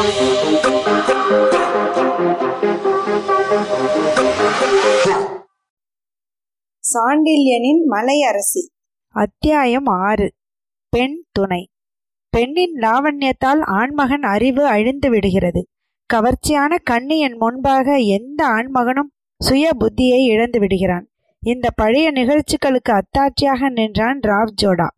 சாண்டில்யனின் மலையரசி அத்தியாயம் ஆறு. பெண் துணை. பெண்ணின் லாவண்யத்தால் ஆண்மகன் அறிவு அழிந்து விடுகிறது. கவர்ச்சியான கண்ணியின் முன்பாக எந்த ஆண்மகனும் சுய புத்தியை இழந்து விடுகிறான். இந்த பழைய நிகழ்ச்சிகளுக்கு அத்தாட்சியாக நின்றான் ராவ் ஜோடா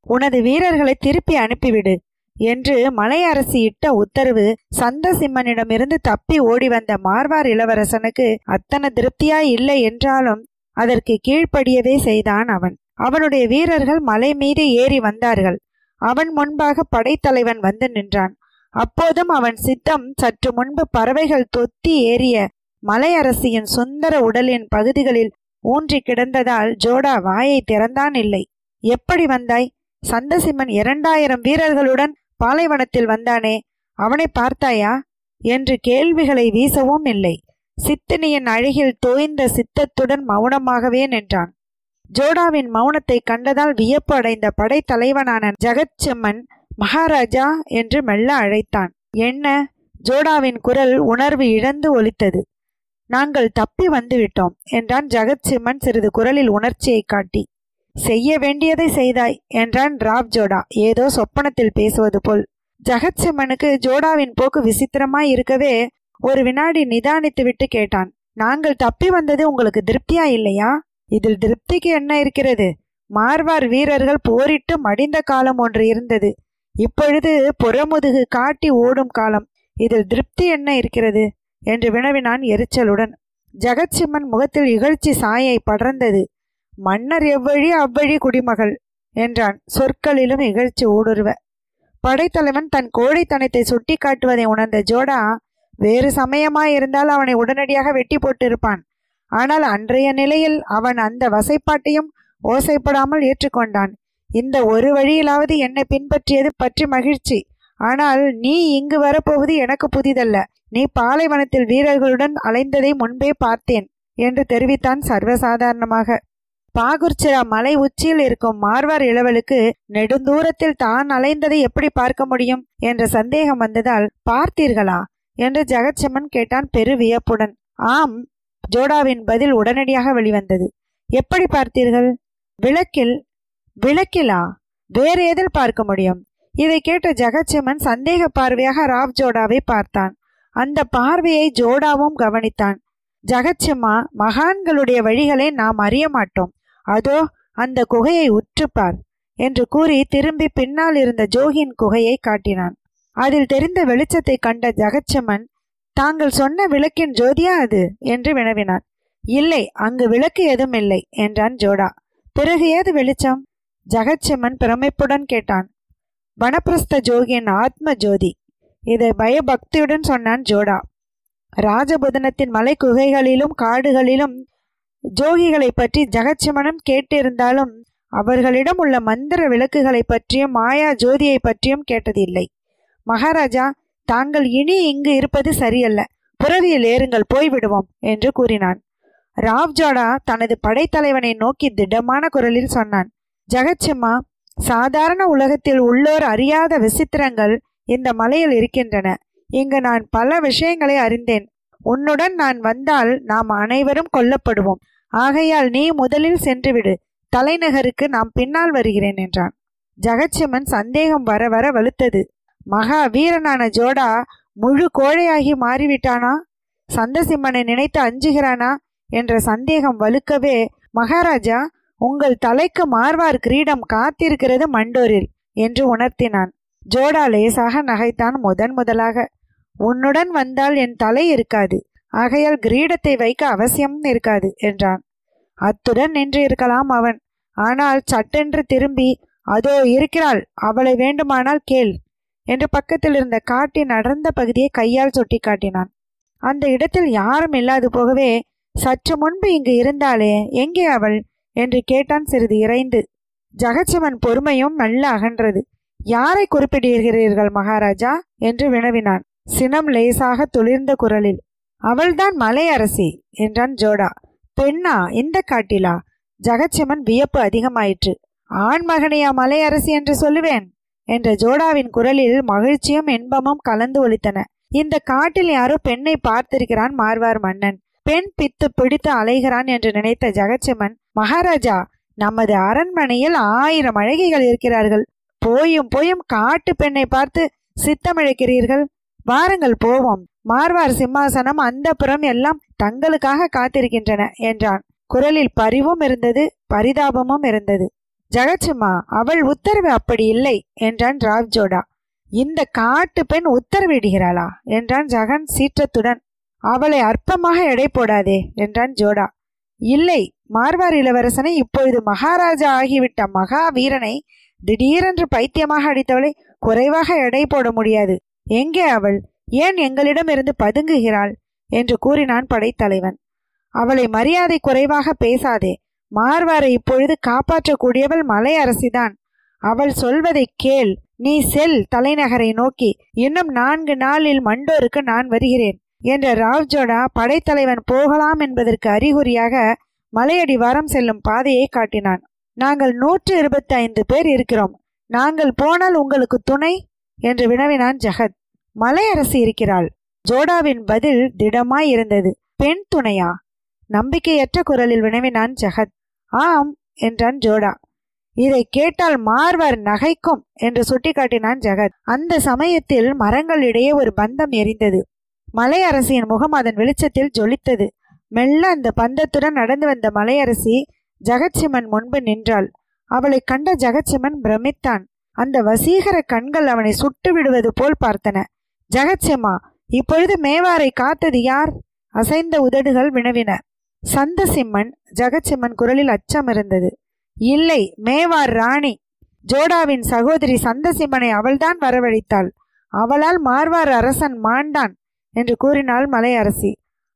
உனது வீரர்களை திருப்பி அனுப்பிவிடு. என்று மலையரசி இட்ட உத்தரவு சந்தசிம்மனிடமிருந்து தப்பி ஓடி வந்த மார்வார் இளவரசனுக்கு அத்தனை திருப்தியாய் இல்லை என்றாலும் அதற்கு கீழ்ப்படியவே செய்தான் அவன். அவனுடைய வீரர்கள் மலை மீது ஏறி வந்தார்கள். அவன் முன்பாக படைத்தலைவன் வந்து நின்றான். அப்போதும் அவன் சித்தம் சற்று முன்பு பறவைகள் தொத்தி ஏறிய மலையரசியின் சுந்தர உடலின் பகுதிகளில் ஊன்றி கிடந்ததால் ஜோடா வாயை திறந்தான் இல்லை. எப்படி வந்தாய்? சந்தசிம்மன் இரண்டாயிரம் வீரர்களுடன் பாலைவனத்தில் வந்தானே அவனை பார்த்தாயா? என்று கேள்விகளை வீசவும் இல்லை. சித்தினியின் அழகில் தோய்ந்த சித்தத்துடன் மௌனமாகவே நின்றான். ஜோடாவின் மௌனத்தை கண்டதால் வியப்பு அடைந்த படைத்தலைவனான ஜெகத்செம்மன் மகாராஜா என்று மெல்ல அழைத்தான். என்ன ஜோடாவின் குரல் உணர்வு இழந்து ஒலித்தது. நாங்கள் தப்பி வந்துவிட்டோம் என்றான் ஜெகத்சிம்மன் சிறிது குரலில் உணர்ச்சியை காட்டி. செய்ய வேண்டியதை செய்தாய் என்றான் ராப் ஜோடா. ஏதோ சொப்பனத்தில் பேசுவது போல். ஜெகத்சிம்மனுக்கு ஜோடாவின் போக்கு விசித்திரமாய் இருக்கவே ஒரு வினாடி நிதானித்து விட்டு கேட்டான். நாங்கள் தப்பி வந்தது உங்களுக்கு திருப்தியா இல்லையா? இதில் திருப்திக்கு என்ன இருக்கிறது? மார்வார் வீரர்கள் போரிட்டு மடிந்த காலம் ஒன்று இருந்தது. இப்பொழுது புறமுதுகு காட்டி ஓடும் காலம். இதில் திருப்தி என்ன இருக்கிறது? என்று வினவினான் எரிச்சலுடன். ஜெகத்சிம்மன் முகத்தில் இகழ்ச்சி சாயை படர்ந்தது. மன்னர் எவ்வழி அவ்வழி குடிமகள் என்றான். சொற்களிலும் இகழ்ச்சி ஊடுருவ. படைத்தலைவன் தன் கோழைத்தனத்தை சுட்டி காட்டுவதை உணர்ந்த ஜோடா வேறு சமயமாயிருந்தால் அவனை உடனடியாக வெட்டி போட்டிருப்பான். ஆனால் அன்றைய நிலையில் அவன் அந்த வசைப்பாட்டையும் ஓசைப்படாமல் ஏற்றுக்கொண்டான். இந்த ஒரு வழியிலாவது என்னை பின்பற்றியது பற்றி மகிழ்ச்சி. ஆனால் நீ இங்கு வரப்போவது எனக்கு புதிதல்ல. நீ பாலைவனத்தில் வீரர்களுடன் அலைந்ததை முன்பே பார்த்தேன் என்று தெரிவித்தான் சர்வசாதாரணமாக. பாகுர்ச்சிரா மலை உச்சியில் இருக்கும் மார்வார் இளவலுக்கு நெடுந்தூரத்தில் தான் அலைந்ததை எப்படி பார்க்க முடியும்? என்ற சந்தேகம் வந்ததால் பார்த்தீர்களா? என்று ஜெகத்சமன் கேட்டான் பெரு வியப்புடன். ஆம் ஜோடாவின் பதில் உடனடியாக வெளிவந்தது. எப்படி பார்த்தீர்கள்? விளக்கில் விளக்கிலா? வேறு எதில் பார்க்க முடியும்? இதை கேட்ட ஜெகத்சிமன் சந்தேக பார்வையாக ராவ் ஜோடாவை பார்த்தான். அந்த பார்வையை ஜோடாவும் கவனித்தான். ஜெகத்சிம்மா மகான்களுடைய வழிகளை நாம் அறிய மாட்டோம். அதோ அந்த குகையை உற்றுப்பார் என்று கூறி திரும்பி பின்னால் இருந்த ஜோகியின் குகையை காட்டினான். அதில் தெரிந்த வெளிச்சத்தை கண்ட ஜெகச்சம்மன் தாங்கள் சொன்ன விளக்கின் ஜோதியா அது? என்று வினவினான். இல்லை அங்கு விளக்கு எதுவும் இல்லை என்றான் ஜோடா. பிறகு ஏது வெளிச்சம்? ஜெகச்சம்மன் பிரமிப்புடன் கேட்டான். வனப்பிரஸ்த ஜோகியின் ஆத்ம ஜோதி. இதை பயபக்தியுடன் சொன்னான் ஜோடா. ராஜபுதனத்தின் மலை குகைகளிலும் காடுகளிலும் ஜோகிகளை பற்றி ஜெகச்சிமனம் கேட்டிருந்தாலும் அவர்களிடம் உள்ள மந்திர விளக்குகளை பற்றியும் மாயா ஜோதியை பற்றியும் கேட்டதில்லை. மகாராஜா தாங்கள் இனி இங்கு இருப்பது சரியல்ல. புறவியில் ஏறுங்கள் போய்விடுவோம் என்று கூறினான். ராவ்ஜோடா தனது படைத்தலைவனை நோக்கி திடமான குரலில் சொன்னான். ஜெகச்சிம்மா சாதாரண உலகத்தில் உள்ளோர் அறியாத விசித்திரங்கள் இந்த மலையில் இருக்கின்றன. இங்கு நான் பல விஷயங்களை அறிந்தேன். உன்னுடன் நான் வந்தால் நாம் அனைவரும் கொல்லப்படுவோம். ஆகையால் நீ முதலில் சென்றுவிடு. தலைநகருக்கு நாம் பின்னால் வருகிறேன் என்றான். ஜெகச்சிமன் சந்தேகம் வர வர வலுத்தது. மகா வீரனான ஜோடா முழு கோழையாகி மாறிவிட்டானா? சந்தசிம்மனை நினைத்து அஞ்சுகிறானா? என்ற சந்தேகம் வலுக்கவே மகாராஜா உங்கள் தலைக்கு மார்வார் கிரீடம் காத்திருக்கிறது மண்டோரில் என்று உணர்த்தினான். ஜோடா லேசாக நகைத்தான் முதன் முதலாக. உன்னுடன் வந்தால் என் தலை இருக்காது. ஆகையால் கிரீடத்தை வைக்க அவசியம் இருக்காது என்றான். அத்துடன் நின்று இருக்கலாம் அவன். ஆனால் சட்டென்று திரும்பி அதோ இருக்கிறாள் அவளை வேண்டுமானால் கேள் என்று பக்கத்தில் இருந்த காட்டின் அடர்ந்த பகுதியை கையால் சுட்டி காட்டினான். அந்த இடத்தில் யாரும் இல்லாது போகவே சற்று முன்பு இங்கு இருந்தாளே எங்கே அவள்? என்று கேட்டான் சிறிது இறைந்து. ஜெகச்சிவன் பொறுமையும் நல்ல அகன்றது. யாரை குறிப்பிடுகிறீர்கள் மகாராஜா? என்று வினவினான். சினம் லேசாக துளிர்ந்த குரலில் அவள்தான் மலையரசி என்றான் ஜோடா. பெண்ணா இந்த காட்டிலா? ஜெகச்சிமன் வியப்பு அதிகமாயிற்று. ஆண் மகனையா மலையரசி என்று சொல்லுவேன்? என்ற ஜோடாவின் குரலில் மகிழ்ச்சியும் இன்பமும் கலந்து ஒலித்தன. இந்த காட்டில் யாரோ பெண்ணை பார்த்திருக்கிறான் மார்வார் மன்னன். பெண் பித்து பிடித்து அலைகிறான் என்று நினைத்த ஜெகச்சிமன் மகாராஜா நமது அரண்மனையில் ஆயிரம் அழகிகள் இருக்கிறார்கள். போயும் போயும் காட்டு பெண்ணை பார்த்து சித்தமிழைக்கிறீர்கள் வாருங்கள் போவோம். மார்வார் சிம்மாசனம் அந்த புறம் எல்லாம் தங்களுக்காக காத்திருக்கின்றன என்றான். குரலில் பரிவும் இருந்தது பரிதாபமும் இருந்தது. ஜெகச்சிம்மா அவள் உத்தரவு அப்படி இல்லை என்றான் ராவ்ஜோடா. இந்த காட்டு பெண் உத்தரவிடுகிறாளா? என்றான் ஜகன் சீற்றத்துடன். அவளை அற்பமாக எடை போடாதே என்றான் ஜோடா. இல்லை மார்வார் இளவரசனை இப்பொழுது மகாராஜா ஆகிவிட்ட மகா வீரனை திடீரென்று பைத்தியமாக அடித்தவளை குறைவாக எடை போட முடியாது. எங்கே அவள்? ஏன் எங்களிடமிருந்து பதுங்குகிறாள்? என்று கூறினான் படைத்தலைவன். அவளை மரியாதை குறைவாக பேசாதே. மார்வாரை இப்பொழுது காப்பாற்றக்கூடியவள் மலை அரசிதான் அவள் சொல்வதை கேள். நீ செல் தலைநகரை நோக்கி. இன்னும் நான்கு நாளில் மண்டோருக்கு நான் வருகிறேன் என்ற ராவ்ஜோடா படைத்தலைவன் போகலாம் என்பதற்கு அறிகுறியாக மலையடி வாரம் செல்லும் பாதையை காட்டினான். நாங்கள் நூற்று இருபத்தி ஐந்து பேர் இருக்கிறோம். நாங்கள் போனால் உங்களுக்கு துணை? என்று வினவினான் ஜகத். மலையரசி இருக்கிறாள். ஜோடாவின் பதில் திடமாய் இருந்தது. பெண் துணையா? நம்பிக்கையற்ற குரலில் வினவினான் ஜகத். ஆம் என்றான் ஜோடா. இதை கேட்டால் மார்வர் நகைக்கும் என்று சுட்டிக்காட்டினான் ஜெகத். அந்த சமயத்தில் மரங்களிடையே ஒரு பந்தம் எரிந்தது. மலையரசியின் முகம் அதன் வெளிச்சத்தில் ஜொலித்தது. மெல்ல அந்த பந்தத்துடன் நடந்து வந்த மலையரசி ஜெகச்சிமன் முன்பு நின்றாள். அவளை கண்ட ஜெகச்சிமன் பிரமித்தான். அந்த வசீகர கண்கள் அவனை சுட்டு விடுவது போல் பார்த்தன. ஜெகத்சியம்மா இப்பொழுது மேவாரை காத்தது யார்? அசைந்த உதடுகள் வினவின. சந்தசிம்மன் ஜெகச்சிம்மன் குரலில் அச்சம் இருந்தது இல்லை மேவார் ராணி. ஜோடாவின் சகோதரி சந்தசிம்மனை அவள்தான் வரவழைத்தாள். அவளால் மார்வார் அரசன் மாண்டான் என்று கூறினாள் மலையரசி.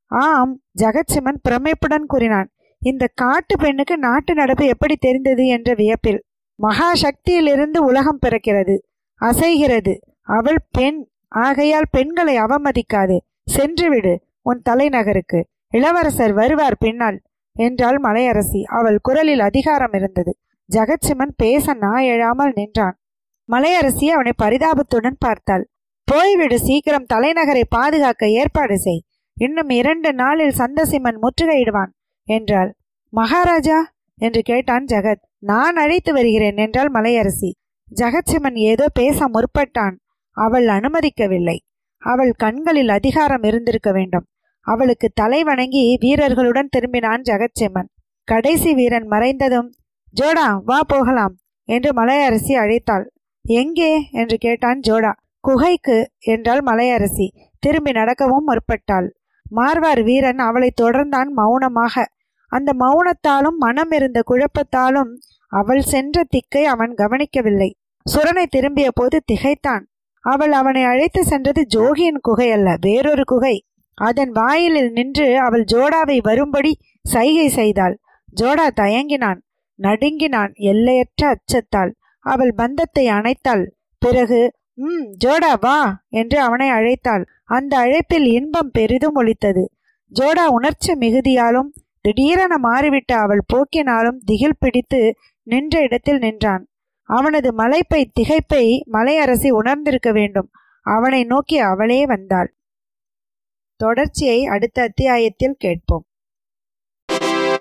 ஆம் ஜெகச்சிம்மன் பிரமிப்புடன் கூறினான். இந்த காட்டு பெண்ணுக்கு நாட்டு நடப்பு எப்படி தெரிந்தது என்ற வியப்பில். மகா சக்தியிலிருந்து உலகம் பிறக்கிறது. அசைகிறது. அவள் பெண். ஆகையால் பெண்களை அவமதிக்காது. சென்றுவிடு உன் தலைநகருக்கு. இளவரசர் வருவார் பின்னால் என்றாள் மலையரசி. அவள் குரலில் அதிகாரம் இருந்தது. ஜெகச்சிமன் பேச நா எழாமல் நின்றான். மலையரசி அவனை பரிதாபத்துடன் பார்த்தாள். போய்விடு சீக்கிரம் தலைநகரை பாதுகாக்க ஏற்பாடு செய். இன்னும் இரண்டு நாளில் சந்தசிம்மன் முற்றுகையிடுவான் என்றாள். மகாராஜா என்று கேட்டான் ஜெகத். நான் அழைத்து வருகிறேன் என்றாள் மலையரசி. ஜெகச்சிமன் ஏதோ பேச முற்பட்டான். அவள் அனுமதிக்கவில்லை. அவள் கண்களில் அதிகாரம் இருந்திருக்க வேண்டும். அவளுக்கு தலை வணங்கி வீரர்களுடன் திரும்பினான் ஜெகச்சிம்மன் கடைசி வீரன் மறைந்ததும் ஜோடா வா போகலாம் என்று மலையரசி அழைத்தாள். எங்கே? என்று கேட்டான் ஜோடா. குகைக்கு என்றாள் மலையரசி. திரும்பி நடக்கவும் முற்பட்டாள். மார்வார் வீரன் அவளை தொடர்ந்தான் மௌனமாக. அந்த மௌனத்தாலும் மனம் இருந்த குழப்பத்தாலும் அவள் சென்ற திக்கை அவன் கவனிக்கவில்லை. சுரனை திரும்பிய போது திகைத்தான். அவள் அவனை அழைத்து சென்றது ஜோகியின் குகை அல்ல வேறொரு குகை. அதன் வாயிலில் நின்று அவள் ஜோடாவை வரும்படி சைகை செய்தாள். ஜோடா தயங்கினான் நடுங்கினான் எல்லையற்ற அச்சத்தால். அவள் பந்தத்தை அணைத்தாள். பிறகு ம் ஜோடா வா என்று அவனை அழைத்தாள். அந்த அழைப்பில் இன்பம் பெரிதும் ஒலித்தது. ஜோடா உணர்ச்சி மிகுதியாலும் திடீரென மாறிவிட்ட அவள் போக்கினாலும் திகில் பிடித்து நின்ற இடத்தில் நின்றான். அவனது மலைப்பை திகைப்பை மலையரசி உணர்ந்திருக்க வேண்டும். அவனை நோக்கி அவளே வந்தாள். தொடர்ச்சியை அடுத்த அத்தியாயத்தில் கேட்போம்.